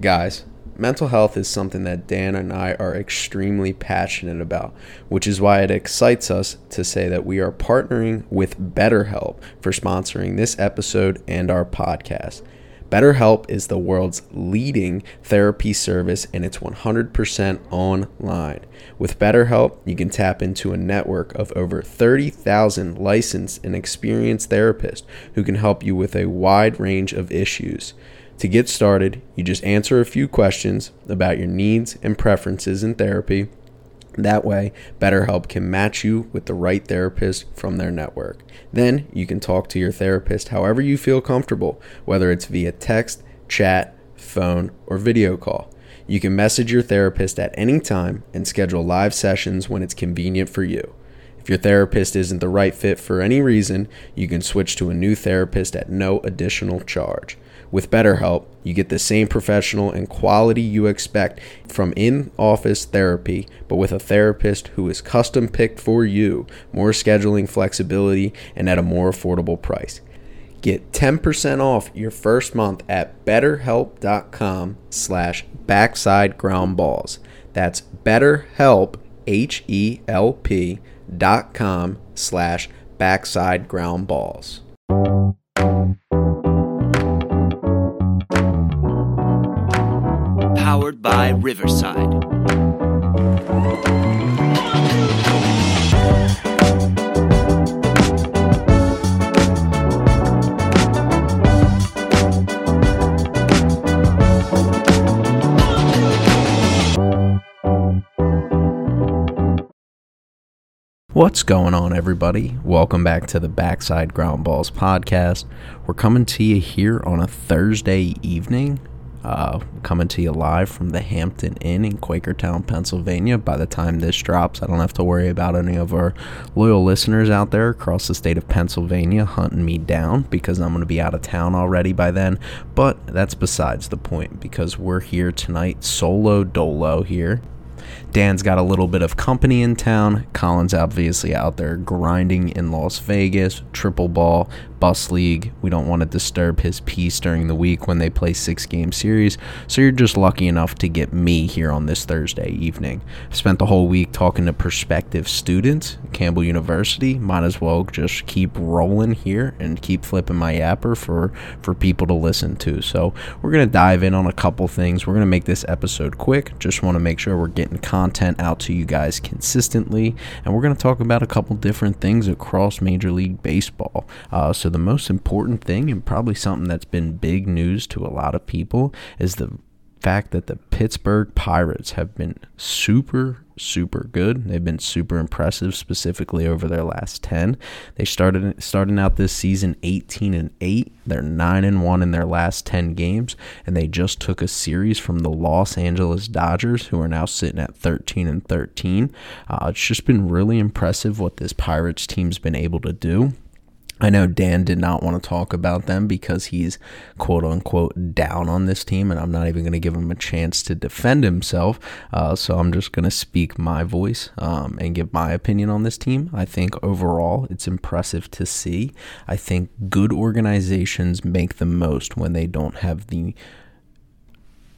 Guys, mental health is something that Dan and I are extremely passionate about, which is why it excites us to say that we are partnering with BetterHelp for sponsoring this episode and our podcast. BetterHelp is the world's leading therapy service and it's 100% online. With BetterHelp, you can tap into a network of over 30,000 licensed and experienced therapists who can help you with a wide range of issues. To get started, you just answer a few questions about your needs and preferences in therapy. That way, BetterHelp can match you with the right therapist from their network. Then you can talk to your therapist however you feel comfortable, whether it's via text, chat, phone, or video call. You can message your therapist at any time and schedule live sessions when it's convenient for you. If your therapist isn't the right fit for any reason, you can switch to a new therapist at no additional charge. With BetterHelp, you get the same professional and quality you expect from in office therapy, but with a therapist who is custom picked for you, more scheduling flexibility, and at a more affordable price. Get 10% off your first month at betterhelp.com slash backside ground balls. That's betterhelp, H-E-L-P dot com slash backside ground balls. By Riverside. What's going on, everybody? Welcome back to the Backside Ground Balls podcast. We're coming to you here on a Thursday evening uh, coming to you live from the Hampton Inn in Quakertown, Pennsylvania. By the time this drops, I don't have to worry about any of our loyal listeners out there across the state of Pennsylvania hunting me down because I'm going to be out of town already by then. But that's besides the point because we're here tonight, solo dolo here. Dan's got a little bit of company in town. Colin's obviously out there grinding in Las Vegas, triple ball, bus league. We don't want to disturb his peace during the week when they play six game series. So you're just lucky enough to get me here on this Thursday evening. I've spent the whole week talking to prospective students at Campbell University. Might as well just keep rolling here and keep flipping my yapper for for people to listen to. So we're gonna dive in on a couple things. We're gonna make this episode quick. Just want to make sure we're getting content out to you guys consistently. And we're going to talk about a couple different things across Major League Baseball. Uh, so, the most important thing, and probably something that's been big news to a lot of people, is the fact that the Pittsburgh Pirates have been super super good. They've been super impressive specifically over their last 10. They started starting out this season 18 and 8. They're 9 and 1 in their last 10 games and they just took a series from the Los Angeles Dodgers who are now sitting at 13 and 13. Uh, it's just been really impressive what this Pirates team's been able to do. I know Dan did not want to talk about them because he's quote unquote down on this team, and I'm not even going to give him a chance to defend himself. Uh, so I'm just going to speak my voice um, and give my opinion on this team. I think overall it's impressive to see. I think good organizations make the most when they don't have the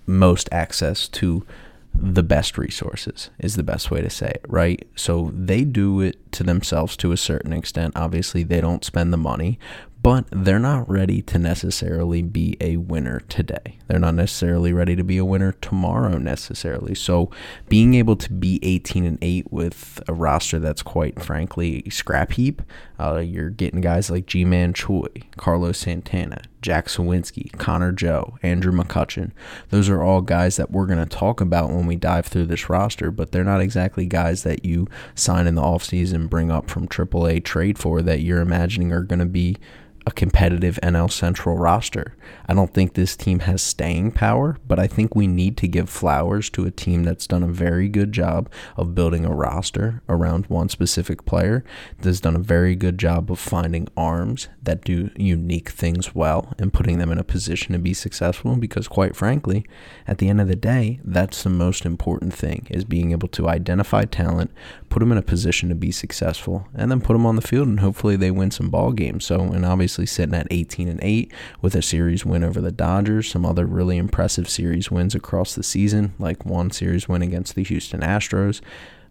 most access to the best resources is the best way to say it, right? So they do it to themselves to a certain extent. Obviously, they don't spend the money, but they're not ready to necessarily be a winner today. They're not necessarily ready to be a winner tomorrow necessarily. So being able to be 18 and 8 with a roster that's quite frankly scrap heap, uh, you're getting guys like Ji-Man Choi, Carlos Santana, Jack Suwinski, Connor Joe, Andrew McCutchen. Those are all guys that we're going to talk about when we dive through this roster, but they're not exactly guys that you sign in the offseason, bring up from AAA trade for that you're imagining are going to be a competitive NL Central roster. I don't think this team has staying power, but I think we need to give flowers to a team that's done a very good job of building a roster around one specific player, that's done a very good job of finding arms that do unique things well and putting them in a position to be successful because quite frankly, at the end of the day, that's the most important thing is being able to identify talent, put them in a position to be successful, and then put them on the field and hopefully they win some ball games. So, and obviously sitting at 18 and 8 with a series win over the Dodgers. Some other really impressive series wins across the season, like one series win against the Houston Astros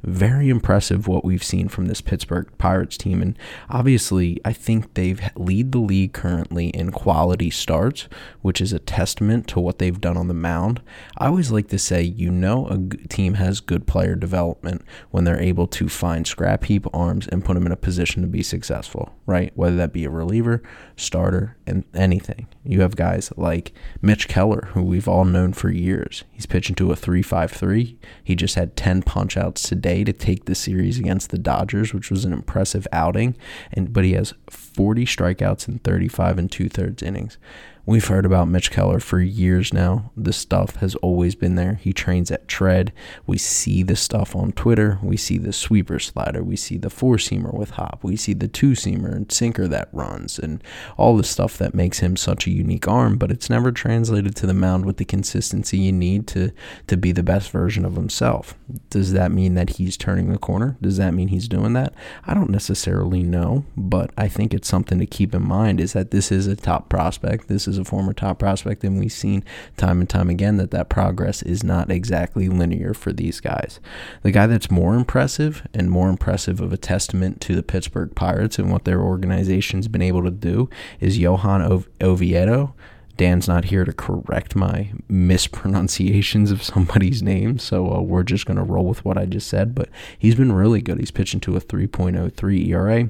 very impressive what we've seen from this Pittsburgh Pirates team. And obviously, I think they've lead the league currently in quality starts, which is a testament to what they've done on the mound. I always like to say, you know, a team has good player development when they're able to find scrap heap arms and put them in a position to be successful, right? Whether that be a reliever, starter, and anything. You have guys like Mitch Keller, who we've all known for years. He's pitching to a 3.53. He just had 10 punch outs today to take the series against the Dodgers, which was an impressive outing. And but he has 40 strikeouts in 35 and two thirds innings. We've heard about Mitch Keller for years now. This stuff has always been there. He trains at Tread. We see the stuff on Twitter. We see the sweeper slider. We see the four seamer with hop. We see the two seamer and sinker that runs and all the stuff that makes him such a unique arm, but it's never translated to the mound with the consistency you need to, to be the best version of himself. Does that mean that he's turning the corner? Does that mean he's doing that? I don't necessarily know, but I think it's something to keep in mind is that this is a top prospect. This is a former top prospect, and we've seen time and time again that that progress is not exactly linear for these guys. The guy that's more impressive and more impressive of a testament to the Pittsburgh Pirates and what their organization's been able to do is Johan Oviedo. Dan's not here to correct my mispronunciations of somebody's name, so uh, we're just going to roll with what I just said. But he's been really good. He's pitching to a 3.03 ERA.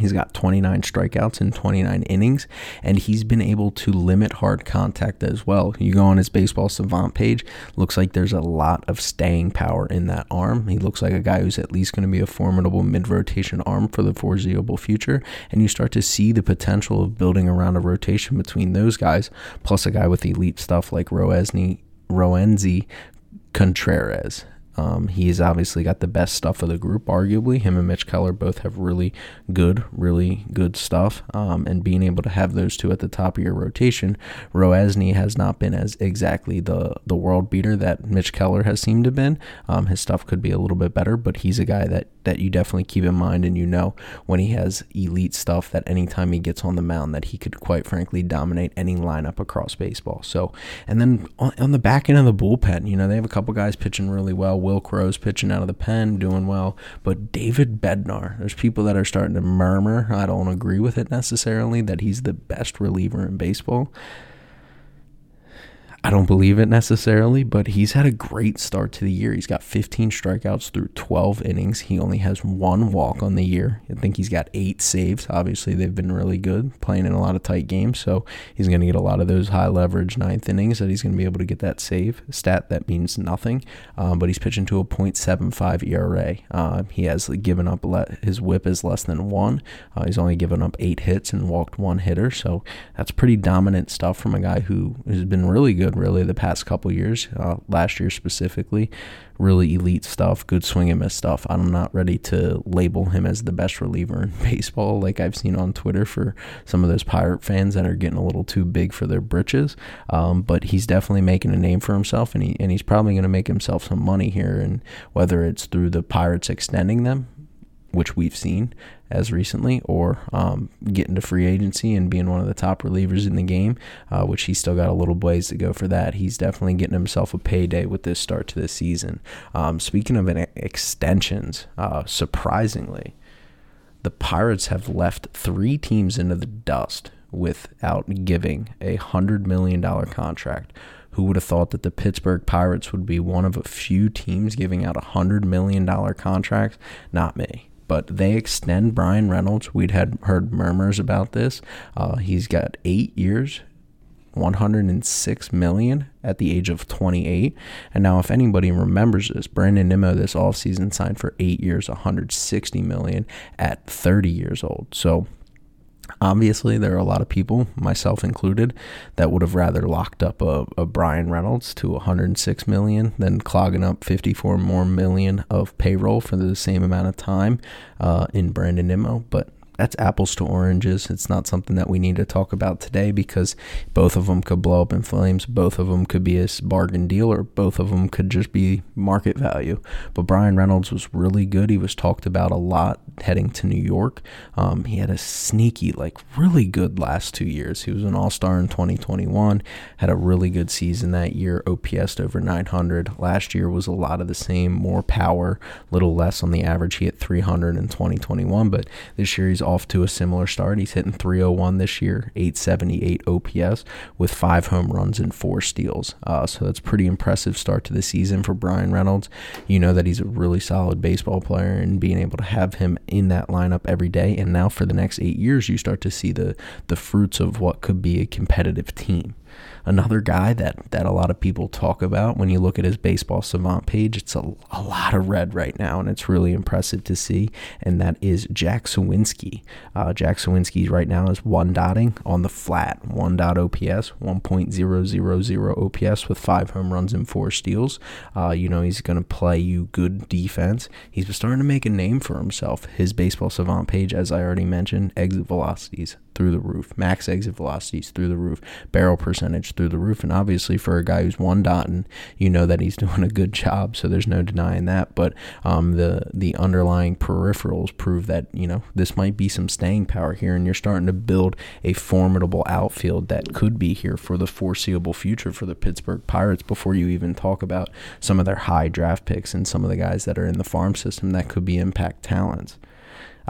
He's got 29 strikeouts in 29 innings, and he's been able to limit hard contact as well. You go on his baseball savant page, looks like there's a lot of staying power in that arm. He looks like a guy who's at least going to be a formidable mid rotation arm for the foreseeable future, and you start to see the potential of building around a rotation between those guys, plus a guy with elite stuff like Roansy, Roansy Contreras. Um, he's obviously got the best stuff of the group, arguably. Him and Mitch Keller both have really good, really good stuff. Um, and being able to have those two at the top of your rotation, Roansy has not been as exactly the, the world beater that Mitch Keller has seemed to been. Um, his stuff could be a little bit better, but he's a guy that, that you definitely keep in mind and you know when he has elite stuff that anytime he gets on the mound that he could quite frankly dominate any lineup across baseball. So, and then on, on the back end of the bullpen, you know, they have a couple guys pitching really well. Wil Crowe's pitching out of the pen, doing well. But David Bednar, there's people that are starting to murmur. I don't agree with it necessarily that he's the best reliever in baseball. I don't believe it necessarily, but he's had a great start to the year. He's got 15 strikeouts through 12 innings. He only has one walk on the year. I think he's got eight saves. Obviously, they've been really good, playing in a lot of tight games. So he's going to get a lot of those high leverage ninth innings that he's going to be able to get that save stat. That means nothing, um, but he's pitching to a .75 ERA. Uh, he has given up le- his WHIP is less than one. Uh, he's only given up eight hits and walked one hitter. So that's pretty dominant stuff from a guy who has been really good good really the past couple years. Uh, last year specifically, really elite stuff, good swing and miss stuff. I'm not ready to label him as the best reliever in baseball, like I've seen on Twitter for some of those Pirate fans that are getting a little too big for their britches. Um, but he's definitely making a name for himself, and he and he's probably going to make himself some money here. And whether it's through the Pirates extending them, which we've seen as recently, or um, getting to free agency and being one of the top relievers in the game, uh, which he's still got a little ways to go for that. He's definitely getting himself a payday with this start to the season. Um, speaking of extensions, uh, surprisingly, the Pirates have left three teams into the dust without giving a $100 million contract. Who would have thought that the Pittsburgh Pirates would be one of a few teams giving out a $100 million contract? Not me but they extend Bryan Reynolds. We'd had heard murmurs about this. Uh, he's got eight years, 106 million at the age of 28. And now, if anybody remembers this, Brandon Nimmo this offseason signed for eight years, 160 million at 30 years old. So Obviously, there are a lot of people, myself included, that would have rather locked up a, a Bryan Reynolds to 106 million than clogging up 54 more million of payroll for the same amount of time uh, in Brandon Nimmo. But that's apples to oranges. It's not something that we need to talk about today because both of them could blow up in flames. Both of them could be a bargain deal, or both of them could just be market value. But Bryan Reynolds was really good. He was talked about a lot heading to New York. Um, he had a sneaky, like really good last two years. He was an All Star in 2021. Had a really good season that year. OPS over 900. Last year was a lot of the same, more power, little less on the average. He hit 300 in 2021, but this year he's off to a similar start. He's hitting 301 this year, 878 OPS with five home runs and four steals. Uh, so that's pretty impressive start to the season for Bryan Reynolds. You know that he's a really solid baseball player, and being able to have him in that lineup every day, and now for the next eight years, you start to see the the fruits of what could be a competitive team. Another guy that, that a lot of people talk about when you look at his baseball savant page, it's a, a lot of red right now, and it's really impressive to see. And that is Jack Suwinski. Uh, Jack Suwinski right now is one dotting on the flat, one dot OPS, 1.000 OPS with five home runs and four steals. Uh, you know, he's going to play you good defense. He's starting to make a name for himself. His baseball savant page, as I already mentioned, exit velocities through the roof, max exit velocities through the roof, barrel percentage through the roof. And obviously, for a guy who's one dotting, you know that he's doing a good job. So there's no denying that. But um, the the underlying peripherals prove that you know this might be some staying power here, and you're starting to build a formidable outfield that could be here for the foreseeable future for the Pittsburgh Pirates. Before you even talk about some of their high draft picks and some of the guys that are in the farm system that could be impact talents.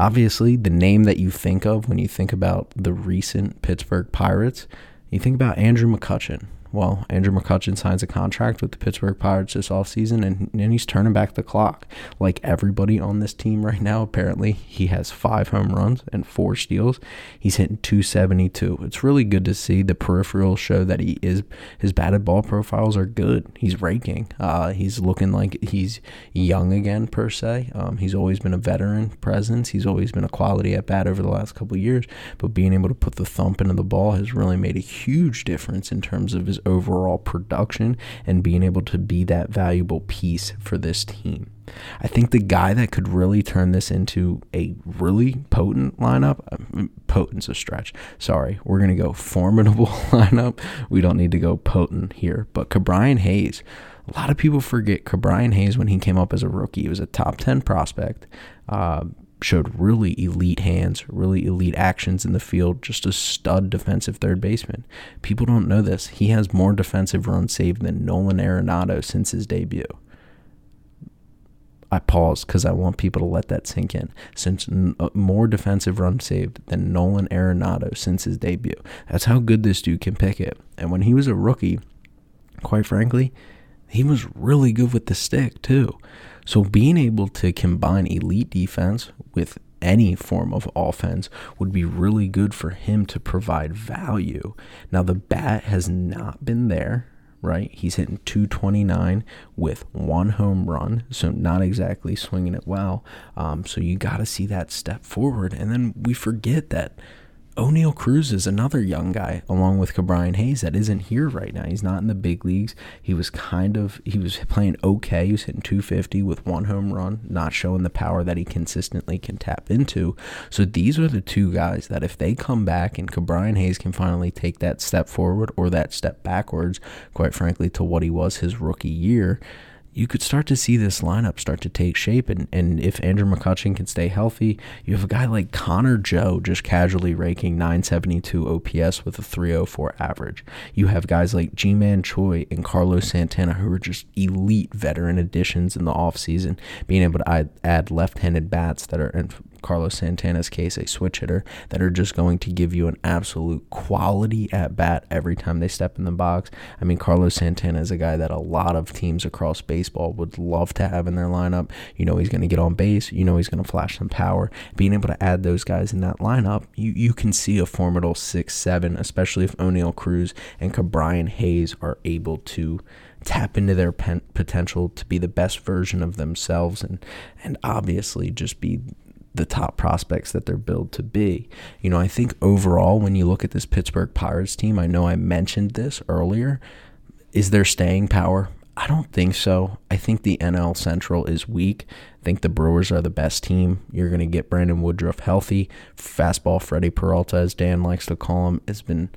Obviously, the name that you think of when you think about the recent Pittsburgh Pirates, you think about Andrew McCutchen, well, Andrew McCutchen signs a contract with the Pittsburgh Pirates this offseason, and, and he's turning back the clock. Like everybody on this team right now, apparently, he has five home runs and four steals. He's hitting 272. It's really good to see. The peripherals show that he is his batted ball profiles are good. He's raking. Uh, he's looking like he's young again per se. Um, he's always been a veteran presence. He's always been a quality at bat over the last couple years. But being able to put the thump into the ball has really made a huge difference in terms of his overall production and being able to be that valuable piece for this team. I think the guy that could really turn this into a really potent lineup, uh, potent's a stretch. Sorry, we're going to go formidable lineup. We don't need to go potent here, but Ke'Bryan Hayes. A lot of people forget Ke'Bryan Hayes when he came up as a rookie. He was a top 10 prospect. Uh, showed really elite hands, really elite actions in the field, just a stud defensive third baseman. People don't know this. He has more defensive runs saved than Nolan Arenado since his debut. I pause because I want people to let that sink in. Since n- uh, more defensive runs saved than Nolan Arenado since his debut. That's how good this dude can pick it. And when he was a rookie, quite frankly, he was really good with the stick too. So being able to combine elite defense with any form of offense would be really good for him to provide value. Now the bat has not been there, right? He's hitting 229 with one home run, so not exactly swinging it well. Um, so you got to see that step forward, and then we forget that Oneil Cruz is another young guy, along with Ke'Bryan Hayes, that isn't here right now. He's not in the big leagues. He was kind of he was playing okay. He was hitting 250 with one home run, not showing the power that he consistently can tap into. So these are the two guys that if they come back and Ke'Bryan Hayes can finally take that step forward or that step backwards, quite frankly, to what he was his rookie year you could start to see this lineup start to take shape. And, and if Andrew McCutchen can stay healthy, you have a guy like Connor Joe just casually raking 972 OPS with a 304 average. You have guys like Ji-Man Choi and Carlos Santana who are just elite veteran additions in the offseason, being able to add, add left handed bats that are, Carlos Santana's case, a switch hitter that are just going to give you an absolute quality at bat every time they step in the box. I mean, Carlos Santana is a guy that a lot of teams across baseball would love to have in their lineup. You know, he's going to get on base, you know, he's going to flash some power. Being able to add those guys in that lineup, you, you can see a formidable 6 7, especially if Oneil Cruz and Ke'Bryan Hayes are able to tap into their pen- potential to be the best version of themselves and and obviously just be the top prospects that they're billed to be. You know, I think overall, when you look at this Pittsburgh Pirates team, I know I mentioned this earlier. Is there staying power? I don't think so. I think the NL Central is weak. I think the Brewers are the best team. You're going to get Brandon Woodruff healthy. Fastball Freddie Peralta, as Dan likes to call him, has been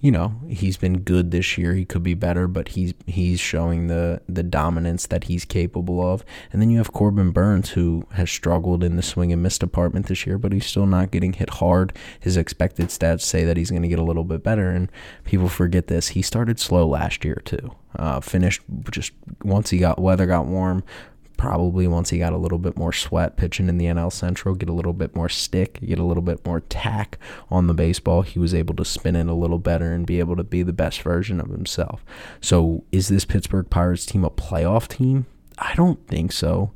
you know he's been good this year. He could be better, but he's he's showing the the dominance that he's capable of. And then you have Corbin Burnes, who has struggled in the swing and miss department this year, but he's still not getting hit hard. His expected stats say that he's going to get a little bit better, and people forget this. He started slow last year too. Uh, finished just once he got weather got warm, probably once he got a little bit more sweat pitching in the NL Central, get a little bit more stick, get a little bit more tack on the baseball, he was able to spin it a little better and be able to be the best version of himself. So, is this Pittsburgh Pirates team a playoff team? I don't think so.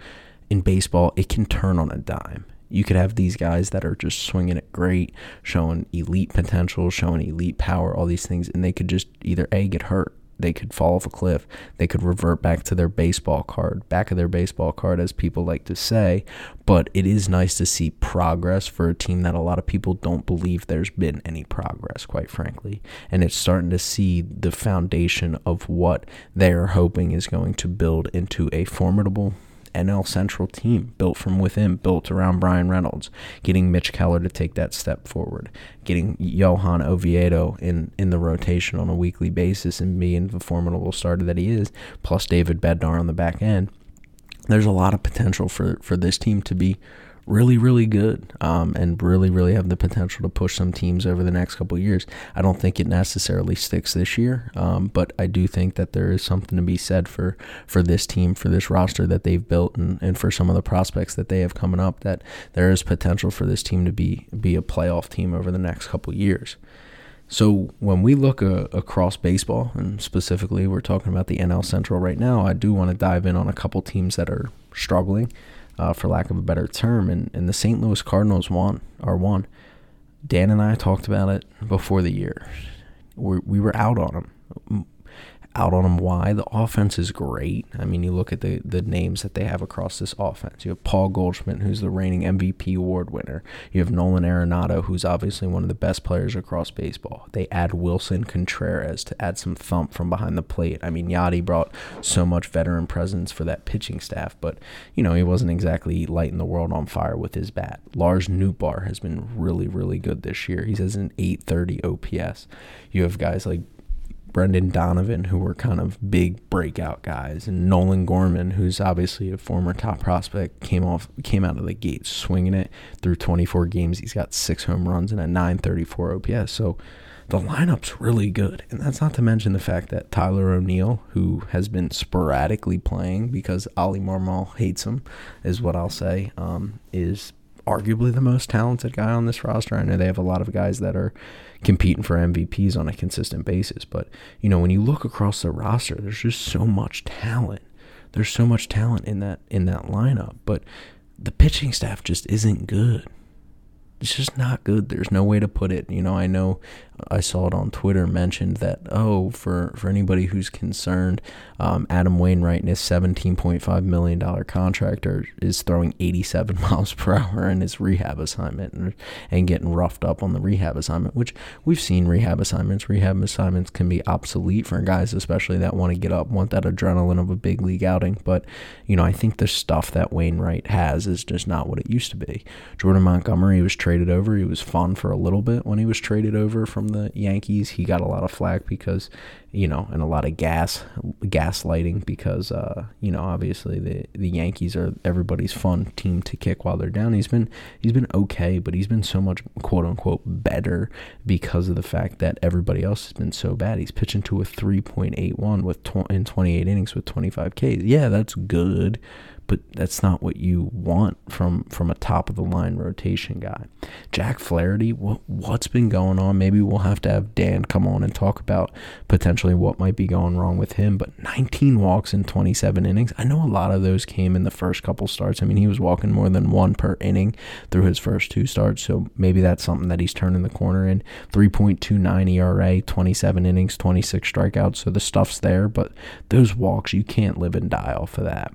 In baseball, it can turn on a dime. You could have these guys that are just swinging it great, showing elite potential, showing elite power, all these things, and they could just either A, get hurt they could fall off a cliff. They could revert back to their baseball card, back of their baseball card, as people like to say. But it is nice to see progress for a team that a lot of people don't believe there's been any progress, quite frankly. And it's starting to see the foundation of what they're hoping is going to build into a formidable NL Central team built from within, built around Bryan Reynolds, getting Mitch Keller to take that step forward, getting Johan Oviedo in, in the rotation on a weekly basis and being the formidable starter that he is, plus David Bednar on the back end. There's a lot of potential for, for this team to be really, really good um, and really, really have the potential to push some teams over the next couple years. I don't think it necessarily sticks this year, um, but I do think that there is something to be said for, for this team, for this roster that they've built, and, and for some of the prospects that they have coming up. That there is potential for this team to be be a playoff team over the next couple years. So when we look uh, across baseball, and specifically we're talking about the NL Central right now, I do want to dive in on a couple teams that are struggling uh, for lack of a better term. And, and the St. Louis Cardinals won, are one. Dan and I talked about it before the year. we we were out on them out on them why. The offense is great. I mean, you look at the, the names that they have across this offense. You have Paul Goldschmidt, who's the reigning MVP award winner. You have Nolan Arenado, who's obviously one of the best players across baseball. They add Willson Contreras to add some thump from behind the plate. I mean, Yadi brought so much veteran presence for that pitching staff, but, you know, he wasn't exactly lighting the world on fire with his bat. Lars Nootbaar has been really, really good this year. He's has an 830 OPS. You have guys like Brendan Donovan, who were kind of big breakout guys, and Nolan Gorman, who's obviously a former top prospect, came off came out of the gate swinging it through 24 games. He's got six home runs and a 934 OPS. So the lineup's really good, and that's not to mention the fact that Tyler O'Neill, who has been sporadically playing because Oli Marmol hates him, is what I'll say, um, is arguably the most talented guy on this roster. I know they have a lot of guys that are competing for MVPs on a consistent basis, but you know, when you look across the roster, there's just so much talent. There's so much talent in that in that lineup, but the pitching staff just isn't good it's just not good. There's no way to put it. You know, I know I saw it on Twitter mentioned that oh, for for anybody who's concerned, um, Adam Wainwright in his 17.5 million dollar contract is throwing 87 miles per hour in his rehab assignment and, and getting roughed up on the rehab assignment, which we've seen rehab assignments. Rehab assignments can be obsolete for guys, especially that want to get up, want that adrenaline of a big league outing. But you know, I think the stuff that Wainwright has is just not what it used to be. Jordan Montgomery was traded over. He was fun for a little bit when he was traded over from the Yankees. He got a lot of flack because, you know, and a lot of gas gaslighting because, uh, you know, obviously the the Yankees are everybody's fun team to kick while they're down. He's been he's been okay, but he's been so much quote unquote better because of the fact that everybody else has been so bad. He's pitching to a 3.81 with tw- in 28 innings with 25 Ks. Yeah, that's good but that's not what you want from from a top of the line rotation guy. Jack Flaherty, what what's been going on? Maybe we'll have to have Dan come on and talk about potentially what might be going wrong with him. But 19 walks in 27 innings. I know a lot of those came in the first couple starts. I mean, he was walking more than one per inning through his first two starts, so maybe that's something that he's turning the corner in. 3.29 ERA, 27 innings, 26 strikeouts. So the stuff's there, but those walks you can't live and die off of that.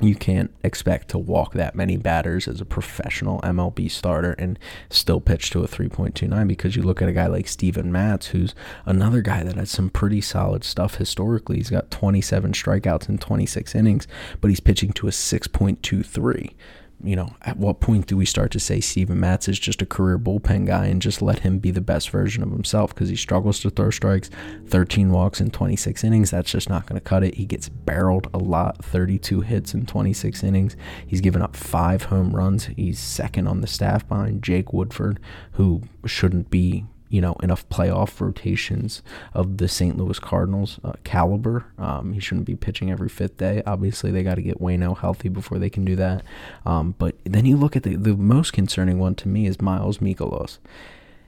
You can't expect to walk that many batters as a professional MLB starter and still pitch to a 3.29 because you look at a guy like Steven Matz, who's another guy that has some pretty solid stuff historically. He's got 27 strikeouts in 26 innings, but he's pitching to a 6.23 you know, at what point do we start to say Steven Matz is just a career bullpen guy and just let him be the best version of himself because he struggles to throw strikes, 13 walks in 26 innings. That's just not going to cut it. He gets barreled a lot, 32 hits in 26 innings. He's given up five home runs. He's second on the staff behind Jake Woodford, who shouldn't be you know, enough playoff rotations of the St. Louis Cardinals uh, caliber. Um, he shouldn't be pitching every fifth day. Obviously, they got to get Wayno healthy before they can do that. Um, but then you look at the, the most concerning one to me is Miles Mikolas.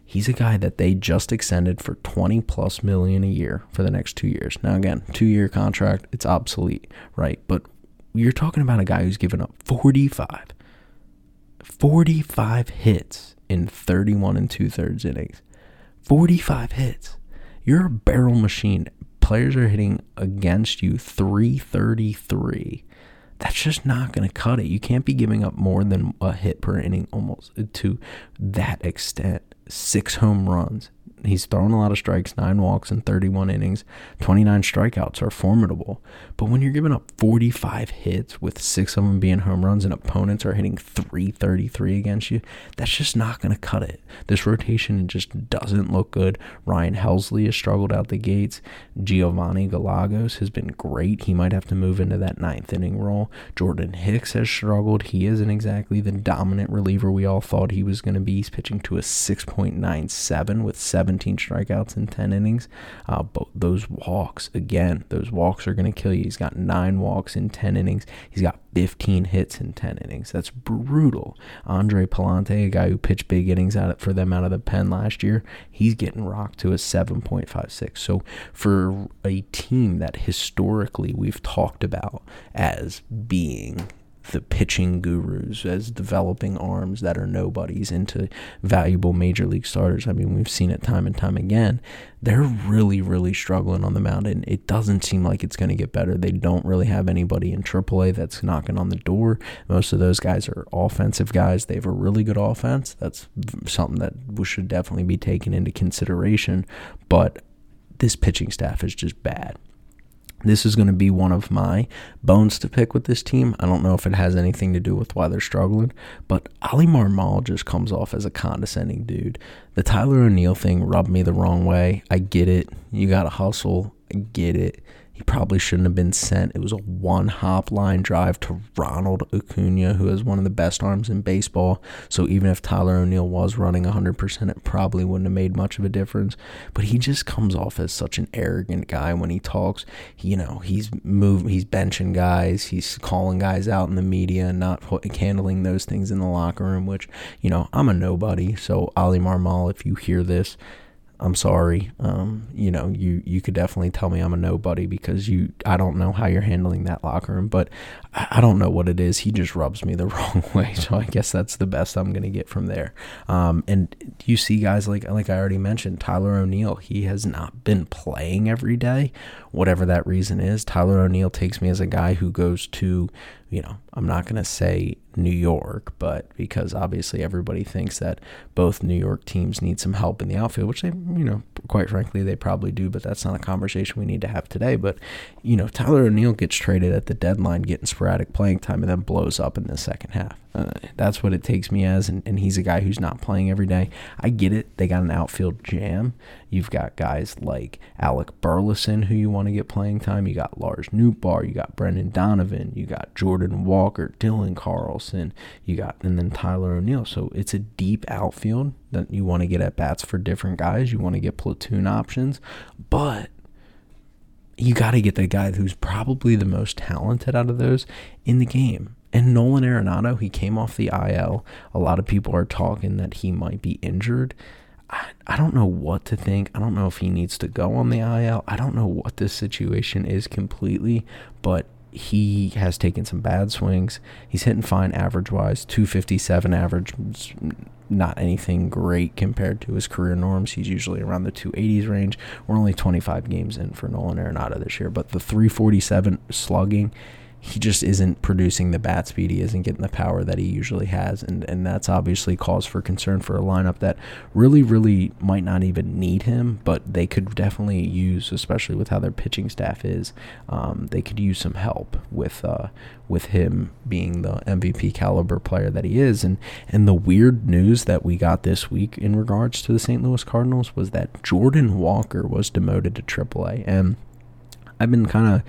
He's a guy that they just extended for 20 plus million a year for the next two years. Now, again, two year contract, it's obsolete, right? But you're talking about a guy who's given up 45, 45 hits in 31 and two thirds innings. 45 hits. You're a barrel machine. Players are hitting against you 333. That's just not going to cut it. You can't be giving up more than a hit per inning almost to that extent. Six home runs, He's thrown a lot of strikes, nine walks in 31 innings. 29 strikeouts are formidable. But when you're giving up 45 hits with six of them being home runs and opponents are hitting 333 against you, that's just not going to cut it. This rotation just doesn't look good. Ryan Helsley has struggled out the gates. Giovanni Gallegos has been great. He might have to move into that ninth inning role. Jordan Hicks has struggled. He isn't exactly the dominant reliever we all thought he was going to be. He's pitching to a 6.97 with seven 17 strikeouts in 10 innings. Uh, but those walks, again, those walks are going to kill you. He's got nine walks in 10 innings. He's got 15 hits in 10 innings. That's brutal. Andre Pallante, a guy who pitched big innings out for them out of the pen last year, he's getting rocked to a 7.56. So for a team that historically we've talked about as being the pitching gurus as developing arms that are nobodies into valuable major league starters. I mean, we've seen it time and time again. They're really, really struggling on the mound, and it doesn't seem like it's going to get better. They don't really have anybody in AAA that's knocking on the door. Most of those guys are offensive guys. They have a really good offense. That's something that should definitely be taken into consideration. But this pitching staff is just bad. This is going to be one of my bones to pick with this team. I don't know if it has anything to do with why they're struggling, but Oli Marmol just comes off as a condescending dude. The Tyler O'Neill thing rubbed me the wrong way. I get it. You got to hustle. I get it. He probably shouldn't have been sent. It was a one hop line drive to Ronald Acuna, who has one of the best arms in baseball. So even if Tyler O'Neill was running 100%, it probably wouldn't have made much of a difference. But he just comes off as such an arrogant guy when he talks. You know, he's moving, he's benching guys, he's calling guys out in the media and not handling those things in the locker room, which, you know, I'm a nobody. So Oli Marmol, if you hear this, I'm sorry. Um, you know, you you could definitely tell me I'm a nobody because you I don't know how you're handling that locker room, but I, I don't know what it is. He just rubs me the wrong way, so I guess that's the best I'm gonna get from there. Um, and you see guys like like I already mentioned, Tyler O'Neill. He has not been playing every day, whatever that reason is. Tyler O'Neill takes me as a guy who goes to you know, I'm not going to say New York, but because obviously everybody thinks that both New York teams need some help in the outfield, which they, you know, quite frankly, they probably do, but that's not a conversation we need to have today. But, you know, Tyler O'Neill gets traded at the deadline, getting sporadic playing time, and then blows up in the second half. Uh, that's what it takes me as, and, and he's a guy who's not playing every day. I get it. They got an outfield jam. You've got guys like Alec Burleson who you want to get playing time. You got Lars Nootbaar. You got Brendan Donovan. You got Jordan Walker, Dylan Carlson. You got, and then Tyler O'Neill. So it's a deep outfield that you want to get at bats for different guys. You want to get platoon options, but you got to get the guy who's probably the most talented out of those in the game. And Nolan Arenado, he came off the IL. A lot of people are talking that he might be injured. I, I don't know what to think. I don't know if he needs to go on the IL. I don't know what this situation is completely, but he has taken some bad swings. He's hitting fine average wise, 257 average, not anything great compared to his career norms. He's usually around the 280s range. We're only 25 games in for Nolan Arenado this year, but the 347 slugging he just isn't producing the bat speed. He isn't getting the power that he usually has, and and that's obviously cause for concern for a lineup that really, really might not even need him, but they could definitely use, especially with how their pitching staff is. Um, they could use some help with uh, with him being the MVP caliber player that he is, and and the weird news that we got this week in regards to the St. Louis Cardinals was that Jordan Walker was demoted to AAA, and I've been kind of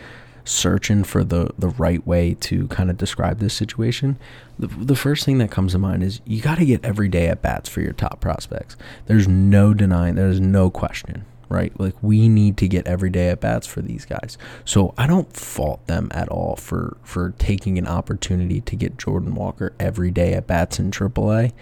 searching for the the right way to kind of describe this situation, the, the first thing that comes to mind is you got to get every day at bats for your top prospects. There's no denying, there's no question, right? Like we need to get every day at bats for these guys. So I don't fault them at all for for taking an opportunity to get Jordan Walker every day at bats in AAA.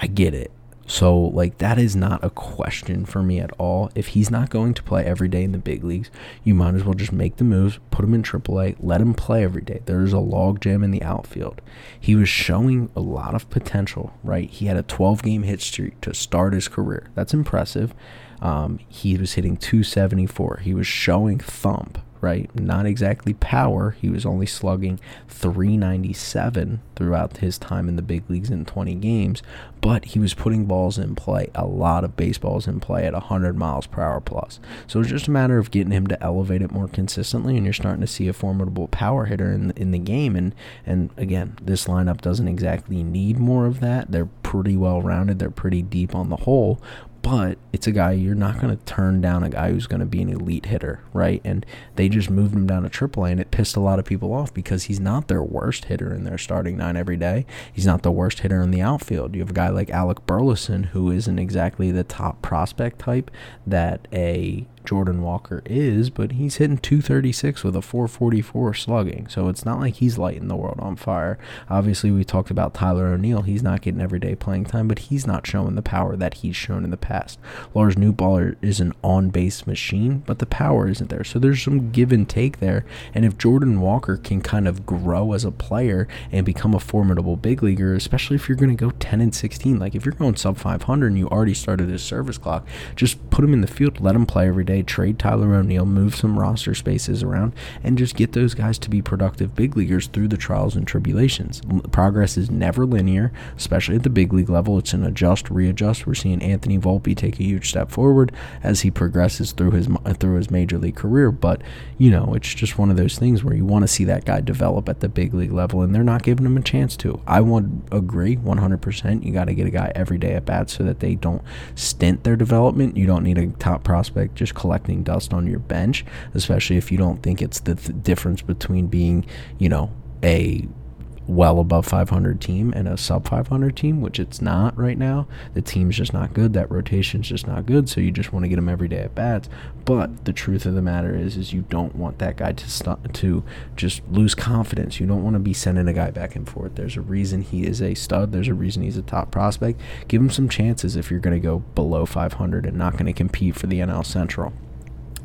I get it. So, like, that is not a question for me at all. If he's not going to play every day in the big leagues, you might as well just make the moves, put him in AAA, let him play every day. There's a logjam in the outfield. He was showing a lot of potential, right? He had a 12 game hit streak to start his career. That's impressive. Um, he was hitting 274. He was showing thump, right? Not exactly power. He was only slugging 397 throughout his time in the big leagues in 20 games, but he was putting balls in play, a lot of baseballs in play at 100 miles per hour plus. So it's just a matter of getting him to elevate it more consistently, and you're starting to see a formidable power hitter in in the game. And and again, this lineup doesn't exactly need more of that. They're pretty well rounded. They're pretty deep on the whole, but it's a guy you're not going to turn down a guy who's going to be an elite hitter, right? And they just moved him down to AAA, and it pissed a lot of people off because he's not their worst hitter in their starting nine every day. He's not the worst hitter in the outfield. You have a guy like Alec Burleson who isn't exactly the top prospect type that a Jordan Walker is, but he's hitting 236 with a 444 slugging. So it's not like he's lighting the world on fire. Obviously, we talked about Tyler O'Neill. He's not getting everyday playing time, but he's not showing the power that he's shown in the past. Lars Nootbaar is an on base machine, but the power isn't there. So there's some give and take there. And if Jordan Walker can kind of grow as a player and become a formidable big leaguer, especially if you're going to go 10 and 16, like if you're going sub 500 and you already started his service clock, just put him in the field, let him play every day trade Tyler O'Neill, move some roster spaces around, and just get those guys to be productive big leaguers through the trials and tribulations. Progress is never linear, especially at the big league level. It's an adjust, readjust. We're seeing Anthony Volpe take a huge step forward as he progresses through his through his major league career. But you know, it's just one of those things where you want to see that guy develop at the big league level, and they're not giving him a chance to. I would agree 100%. You got to get a guy every day at bat so that they don't stint their development. You don't need a top prospect just collecting dust on your bench, especially if you don't think it's the th- difference between being, you know, a well above 500 team and a sub 500 team, which it's not right now. The team's just not good. That rotation's just not good. So you just want to get them every day at bats. But the truth of the matter is, is you don't want that guy to st- to just lose confidence. You don't want to be sending a guy back and forth. There's a reason he is a stud. There's a reason he's a top prospect. Give him some chances if you're going to go below 500 and not going to compete for the NL Central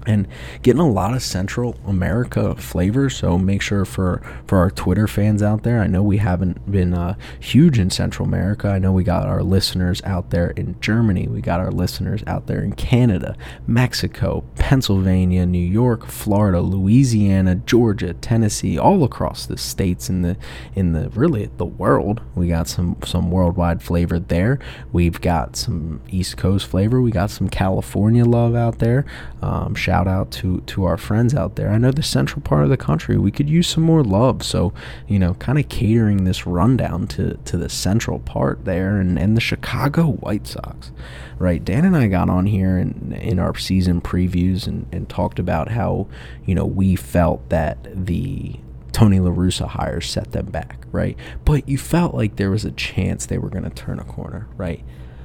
and getting a lot of Central America flavor. So make sure for for our Twitter fans out there, I know we haven't been uh, huge in Central America. I know we got our listeners out there in Germany. We got our listeners out there in Canada, Mexico, Pennsylvania, New York, Florida, Louisiana, Georgia, Tennessee, all across the states in the in the really the world. We got some some worldwide flavor there. We've got some East Coast flavor. We got some California love out there. Um, shout out to to our friends out there. I know the central part of the country we could use some more love. So you know, kind of catering this rundown to to the central part there and and the Chicago White Sox. Right, Dan and I got on here in in our season previews and and talked about how you know we felt that the Tony La Russa hires set them back, right? But you felt like there was a chance they were going to turn a corner, right?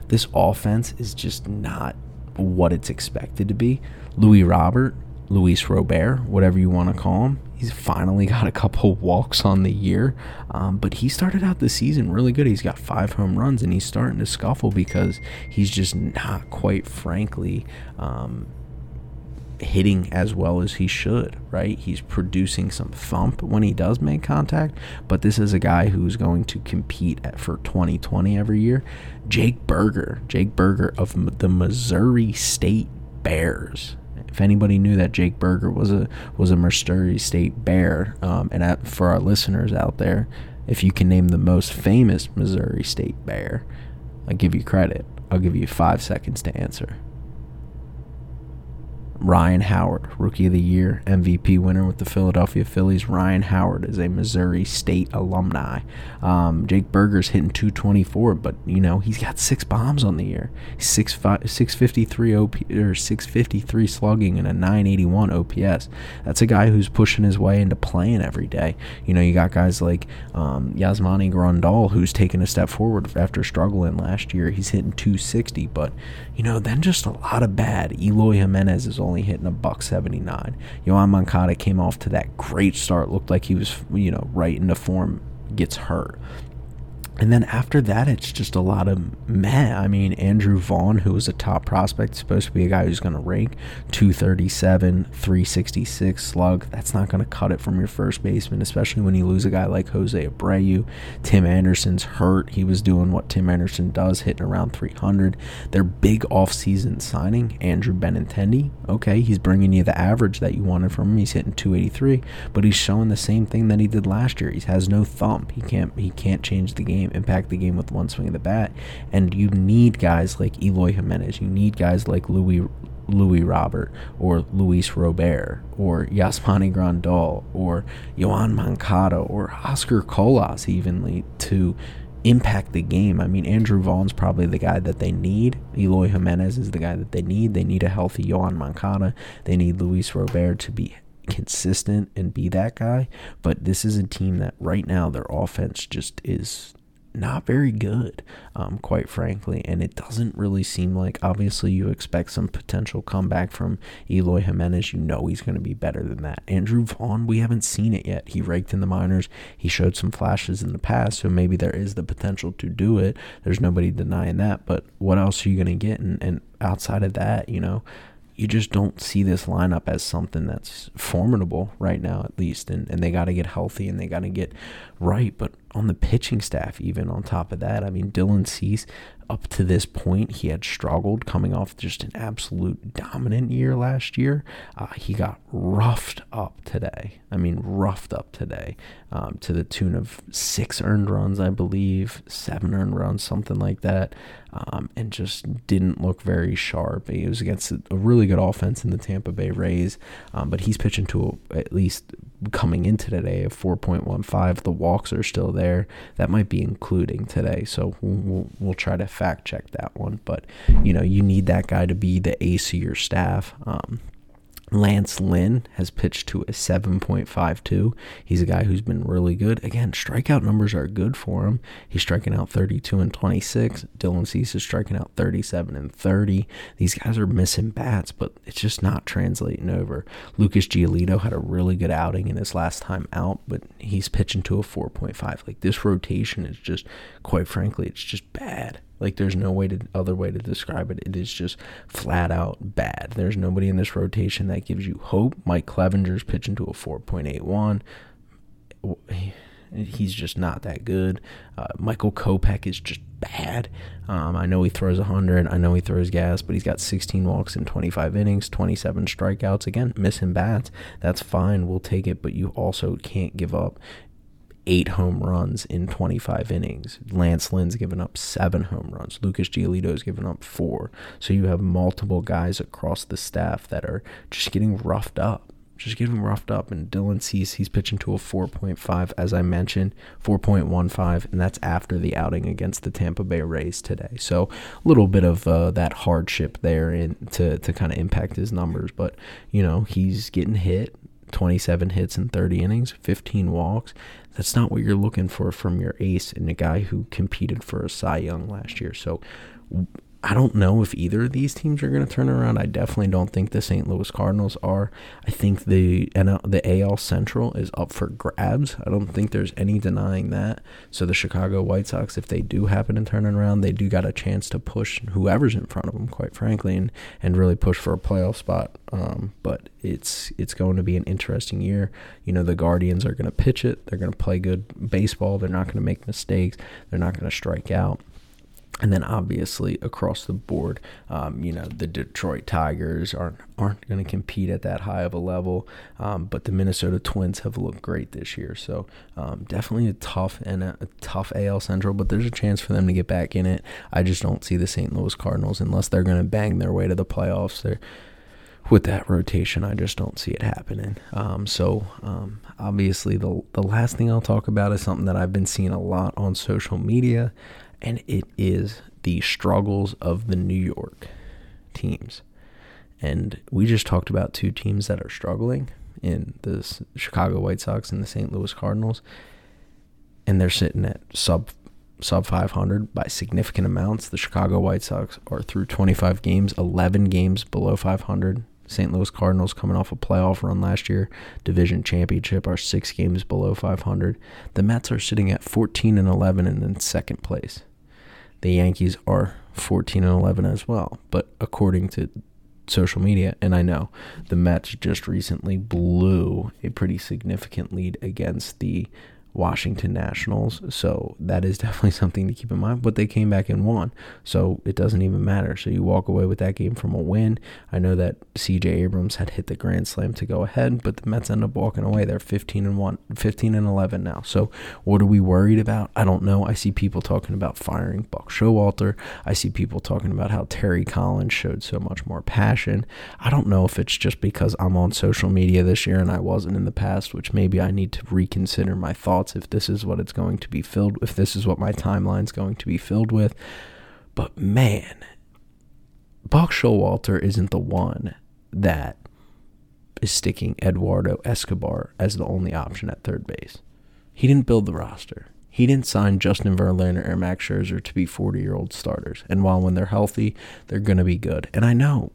This offense is just not what it's expected to be. Louis Robert, Luis Robert, whatever you want to call him. He's finally got a couple walks on the year, um, but he started out the season really good. He's got five home runs, and he's starting to scuffle because he's just not quite frankly um, hitting as well as he should, right? He's producing some thump when he does make contact, but this is a guy who's going to compete at, for 2020 every year. Jake Burger, Jake Burger of the Missouri State Bears If anybody knew that Jake Burger was a was a Missouri State Bear, um, and at, for our listeners out there, if you can name the most famous Missouri State Bear, I give you credit. I'll give you five seconds to answer. Ryan Howard, Rookie of the Year, MVP winner with the Philadelphia Phillies. Ryan Howard is a Missouri State alumni. Um, Jake Burger's hitting 224, but you know he's got six bombs on the year. Six five, 653 OP or 653 slugging and a 981 OPS. That's a guy who's pushing his way into playing every day. You know you got guys like um, Yasmani Grandal who's taken a step forward after struggling last year. He's hitting 260, but you know then just a lot of bad. Eloy Jimenez is only hitting a buck 79. Yoan Moncada came off to that great start, looked like he was, you know, right into form, gets hurt. And then after that, it's just a lot of meh. I mean, Andrew Vaughn, who was a top prospect, supposed to be a guy who's going to rank 237, 366 slug. That's not going to cut it from your first baseman, especially when you lose a guy like Jose Abreu. Tim Anderson's hurt. He was doing what Tim Anderson does, hitting around 300. Their big offseason signing, Andrew Benintendi. Okay, he's bringing you the average that you wanted from him. He's hitting 283, but he's showing the same thing that he did last year. He has no thump. He can't. He can't change the game game, impact the game with one swing of the bat. And you need guys like Eloy Jimenez. You need guys like Louis Louis Robert or Luis Robert or Yasmani Grandal or Yoan Moncada or Oscar Colas evenly to impact the game. I mean, Andrew Vaughn's probably the guy that they need. Eloy Jimenez is the guy that they need. They need a healthy Yoan Moncada. They need Luis Robert to be consistent and be that guy. But this is a team that right now their offense just is not very good, um, quite frankly. And it doesn't really seem like, obviously, you expect some potential comeback from Eloy Jimenez. You know he's going to be better than that. Andrew Vaughn, we haven't seen it yet. He raked in the minors. He showed some flashes in the past, so maybe there is the potential to do it. There's nobody denying that. But what else are you going to get? And, and outside of that, you know, you just don't see this lineup as something that's formidable right now, at least. And, and they got to get healthy and they got to get right. But on the pitching staff, even on top of that, I mean, Dylan Cease, up to this point, he had struggled coming off just an absolute dominant year last year. Uh, he got roughed up today. I mean, roughed up today um, to the tune of six earned runs, I believe, seven earned runs, something like that, um, and just didn't look very sharp. He was against a really good offense in the Tampa Bay Rays, um, but he's pitching to a, at least coming into today a 4.15. The walks are still there. That might be including today, so we'll, we'll try to fact check that one. But you know, you need that guy to be the ace of your staff. Um, Lance Lynn has pitched to a 7.52. He's a guy who's been really good. Again, strikeout numbers are good for him. He's striking out 32 and 26. Dylan Cease is striking out 37 and 30. These guys are missing bats, but it's just not translating over. Lucas Giolito had a really good outing in his last time out, but he's pitching to a 4.5. Like this rotation is just, quite frankly, it's just bad. Like there's no way to other way to describe it. It is just flat out bad. There's nobody in this rotation that gives you hope. Mike Clevinger's pitching to a 4.81. He's just not that good. Uh, Michael Kopech is just bad. Um, I know he throws 100. I know he throws gas, but he's got 16 walks in 25 innings, 27 strikeouts. Again, missing bats. That's fine. We'll take it, but you also can't give up eight home runs in 25 innings. Lance Lynn's given up seven home runs. Lucas Giolito's given up four. So you have multiple guys across the staff that are just getting roughed up. Just getting roughed up. And Dylan Cease, he's pitching to a 4.5, as I mentioned, 4.15, and that's after the outing against the Tampa Bay Rays today. So a little bit of uh, that hardship there in, to, to kind of impact his numbers. But, you know, he's getting hit. 27 hits in 30 innings, 15 walks. That's not what you're looking for from your ace and a guy who competed for a Cy Young last year. So I don't know if either of these teams are going to turn around. I definitely don't think the St. Louis Cardinals are. I think the the AL Central is up for grabs. I don't think there's any denying that. So the Chicago White Sox, if they do happen to turn around, they do got a chance to push whoever's in front of them, quite frankly, and, and really push for a playoff spot. Um, but it's it's going to be an interesting year. You know, the Guardians are going to pitch it. They're going to play good baseball. They're not going to make mistakes. They're not going to strike out and then obviously across the board, um, you know the Detroit Tigers aren't aren't going to compete at that high of a level, um, but the Minnesota Twins have looked great this year. So um, definitely a tough and a, a, tough AL Central, but there's a chance for them to get back in it. I just don't see the St. Louis Cardinals unless they're going to bang their way to the playoffs. They're with that rotation, I just don't see it happening. Um, so um, obviously, the the last thing I'll talk about is something that I've been seeing a lot on social media and it is the struggles of the New York teams. And we just talked about two teams that are struggling in the Chicago White Sox and the St. Louis Cardinals, and they're sitting at sub sub 500 by significant amounts. The Chicago White Sox are through 25 games, 11 games below 500. St. Louis Cardinals coming off a playoff run last year, division championship, are six games below 500. The Mets are sitting at 14 and 11 and in second place. The Yankees are 14 and 11 as well, but according to social media, and I know the Mets just recently blew a pretty significant lead against the Washington Nationals. So that is definitely something to keep in mind. But they came back and won. So it doesn't even matter. So you walk away with that game from a win. I know that CJ Abrams had hit the grand slam to go ahead, but the Mets end up walking away. They're 15 and 1, 15 and 11 now. So what are we worried about? I don't know. I see people talking about firing Buck Showalter. I see people talking about how Terry Collins showed so much more passion. I don't know if it's just because I'm on social media this year and I wasn't in the past, which maybe I need to reconsider my thoughts if this is what it's going to be filled if this is what my timeline's going to be filled with. But man, Buck Showalter isn't the one that is sticking Eduardo Escobar as the only option at third base. He didn't build the roster. He didn't sign Justin Verlander or Max Scherzer to be 40 year old starters. And while when they're healthy, they're going to be good. And I know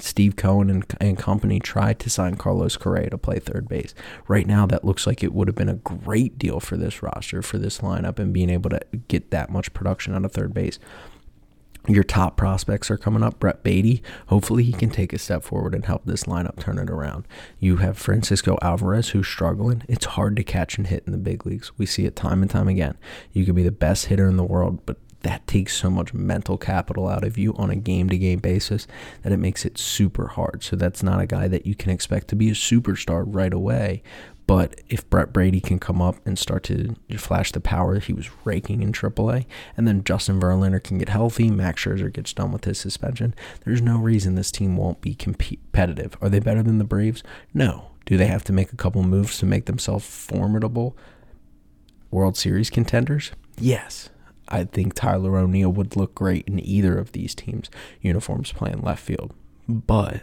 Steve Cohen and, and company tried to sign Carlos Correa to play third base. Right now, that looks like it would have been a great deal for this roster, for this lineup, and being able to get that much production out of third base. Your top prospects are coming up. Brett Baty, hopefully he can take a step forward and help this lineup turn it around. You have Francisco Alvarez, who's struggling. It's hard to catch and hit in the big leagues. We see it time and time again. You can be the best hitter in the world, but that takes so much mental capital out of you on a game to game basis that it makes it super hard. So that's not a guy that you can expect to be a superstar right away. But if Brett Brady can come up and start to flash the power he was raking in AAA, and then Justin Verlander can get healthy, Max Scherzer gets done with his suspension, there's no reason this team won't be competitive. Are they better than the Braves? No. Do they have to make a couple moves to make themselves formidable World Series contenders? Yes. I think Tyler O'Neill would look great in either of these teams' uniforms playing left field. But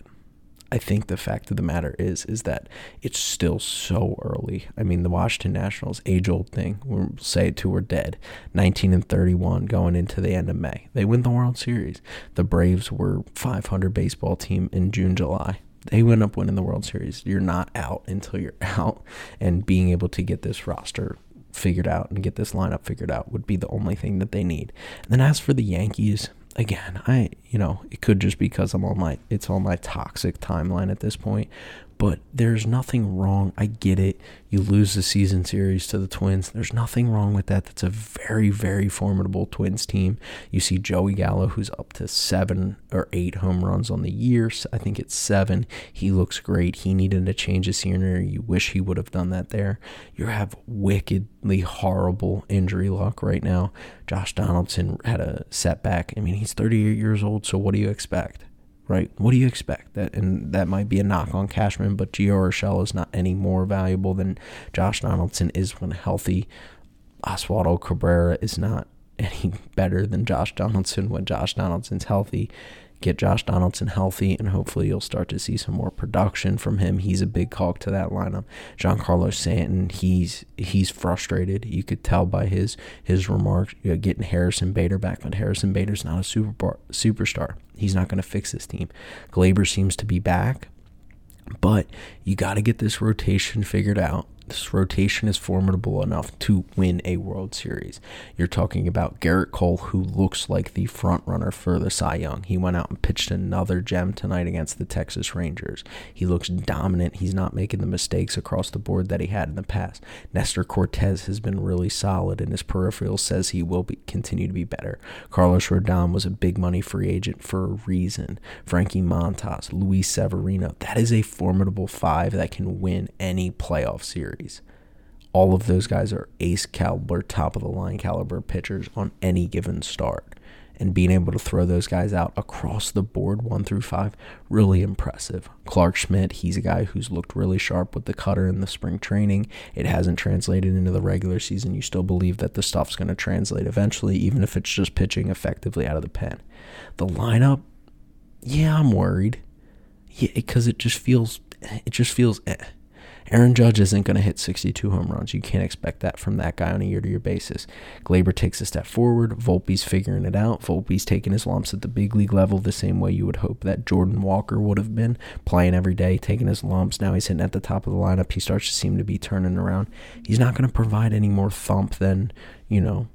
I think the fact of the matter is is that it's still so early. I mean, the Washington Nationals, age old thing. We'll say it till we're dead. 19 and 31 going into the end of May. They win the World Series. The Braves were 500 baseball team in June, July. They went up winning the World Series. You're not out until you're out, and being able to get this roster figured out and get this lineup figured out would be the only thing that they need. And then as for the Yankees, again, I you know, it could just because I'm on my it's on my toxic timeline at this point, but there's nothing wrong. I get it. You lose the season series to the Twins. There's nothing wrong with that. That's a very, very formidable Twins team. You see Joey Gallo, who's up to seven or eight home runs on the year. I think it's seven. He looks great. He needed a change of scenery. You wish he would have done that there. You have wickedly horrible injury luck right now. Josh Donaldson had a setback. I mean, he's 38 years old, so what do you expect? Right? What do you expect? That and that might be a knock on Cashman, but Gio Urshela is not any more valuable than Josh Donaldson is when healthy. Oswaldo Cabrera is not any better than Josh Donaldson when Josh Donaldson's healthy get Josh Donaldson healthy, and hopefully you'll start to see some more production from him. He's a big cog to that lineup. Giancarlo Stanton, he's he's frustrated. You could tell by his his remarks. You know, getting Harrison Bader back, but Harrison Bader's not a super superstar. He's not going to fix this team. Gleyber seems to be back, but you got to get this rotation figured out. This rotation is formidable enough to win a World Series. You're talking about Gerrit Cole, who looks like the front runner for the Cy Young. He went out and pitched another gem tonight against the Texas Rangers. He looks dominant. He's not making the mistakes across the board that he had in the past. Nestor Cortes has been really solid, and his peripheral says he will be, continue to be better. Carlos Rodon was a big money free agent for a reason. Frankie Montas, Luis Severino. That is a formidable five that can win any playoff series. All of those guys are ace caliber, top of the line caliber pitchers on any given start. And being able to throw those guys out across the board, one through five, really impressive. Clarke Schmidt, he's a guy who's looked really sharp with the cutter in the spring training. It hasn't translated into the regular season. You still believe that the stuff's going to translate eventually, even if it's just pitching effectively out of the pen. The lineup, yeah, I'm worried. Yeah, because it just feels, it just feels. Eh. Aaron Judge isn't going to hit 62 home runs. You can't expect that from that guy on a year to year basis. Gleyber takes a step forward. Volpe's figuring it out. Volpe's taking his lumps at the big league level the same way you would hope that Jordan Walker would have been playing every day, taking his lumps. Now he's hitting at the top of the lineup. He starts to seem to be turning around. He's not going to provide any more thump than, you know,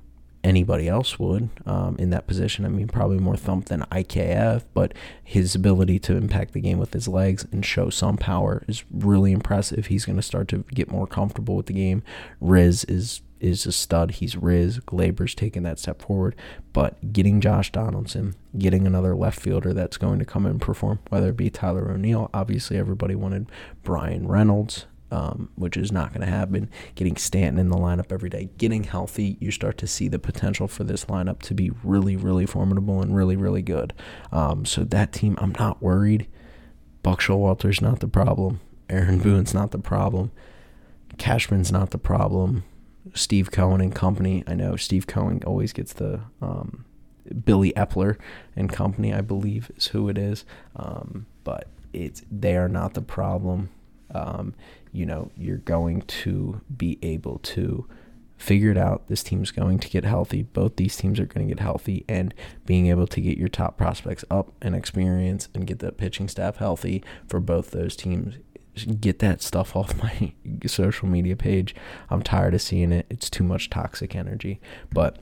anybody else would um, in that position. I mean, probably more thump than IKF, but his ability to impact the game with his legs and show some power is really impressive. He's going to start to get more comfortable with the game. Riz is is a stud. He's Riz. Gleyber's taking that step forward, but getting Josh Donaldson, getting another left fielder that's going to come and perform, whether it be Tyler O'Neill. Obviously, everybody wanted Bryan Reynolds um, which is not going to happen. Getting Stanton in the lineup every day, getting healthy, you start to see the potential for this lineup to be really, really formidable and really, really good. Um, so that team, I'm not worried. Buck Showalter's not the problem. Aaron Boone's not the problem. Cashman's not the problem. Steve Cohen and company. I know Steve Cohen always gets the um, Billy Eppler and company. I believe is who it is. Um, but it's they are not the problem. Um, you know, you're going to be able to figure it out. This team's going to get healthy. Both these teams are going to get healthy, and being able to get your top prospects up and experience and get the pitching staff healthy for both those teams. Get that stuff off my social media page. I'm tired of seeing it. It's too much toxic energy. But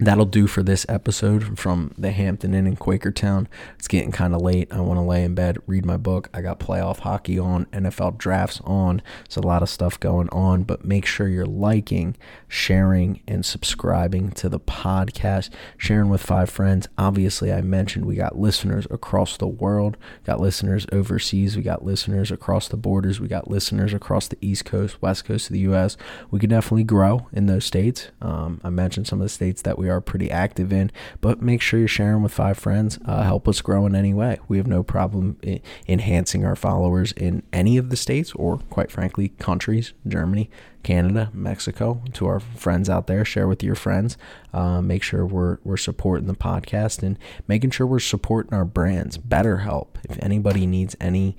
that'll do for this episode from the Hampton Inn in Quakertown. It's getting kind of late. I want to lay in bed, read my book. I got playoff hockey on, NFL drafts on. It's a lot of stuff going on, but make sure you're liking, sharing, and subscribing to the podcast, sharing with five friends. Obviously, I mentioned we got listeners across the world, got listeners overseas, we got listeners across the borders, we got listeners across the East Coast, West Coast of the U.S. We could definitely grow in those states. Um, I mentioned some of the states that we are pretty active in. But make sure you're sharing with five friends. Uh, help us grow in any way. We have no problem I- enhancing our followers in any of the states or, quite frankly, countries Germany, Canada, Mexico. To our friends out there, share with your friends. Uh, make sure we're, we're supporting the podcast and making sure we're supporting our brands. BetterHelp. If anybody needs any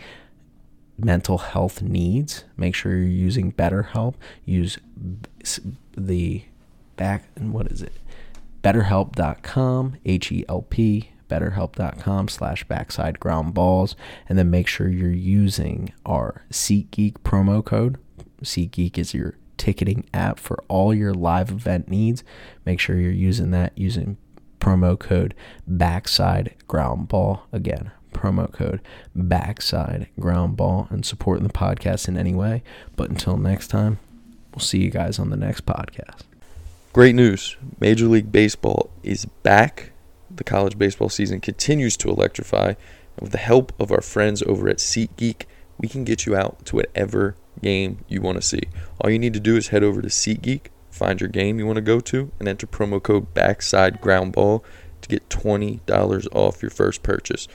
mental health needs, make sure you're using BetterHelp. Use the back and what is it? betterhelp.com, H E L P, betterhelp.com slash backside ground balls. And then make sure you're using our SeatGeek promo code. SeatGeek is your ticketing app for all your live event needs. Make sure you're using that using promo code backside ground ball. Again, promo code backside ground ball and supporting the podcast in any way. But until next time, we'll see you guys on the next podcast. Great news. Major League Baseball is back. The college baseball season continues to electrify. And with the help of our friends over at SeatGeek, we can get you out to whatever game you want to see. All you need to do is head over to SeatGeek, find your game you want to go to, and enter promo code Backside Ground Ball to get $20 off your first purchase.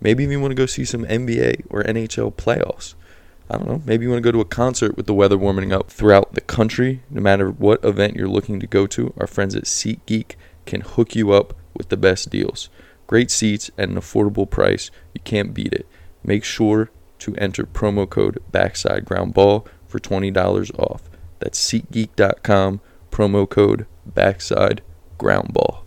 Maybe you want to go see some NBA or NHL playoffs. I don't know, maybe you want to go to a concert with the weather warming up throughout the country. No matter what event you're looking to go to, our friends at SeatGeek can hook you up with the best deals. Great seats at an affordable price. You can't beat it. Make sure to enter promo code Backside Ground Ball for $20 off. That's SeatGeek.com, promo code Backside Ground Ball.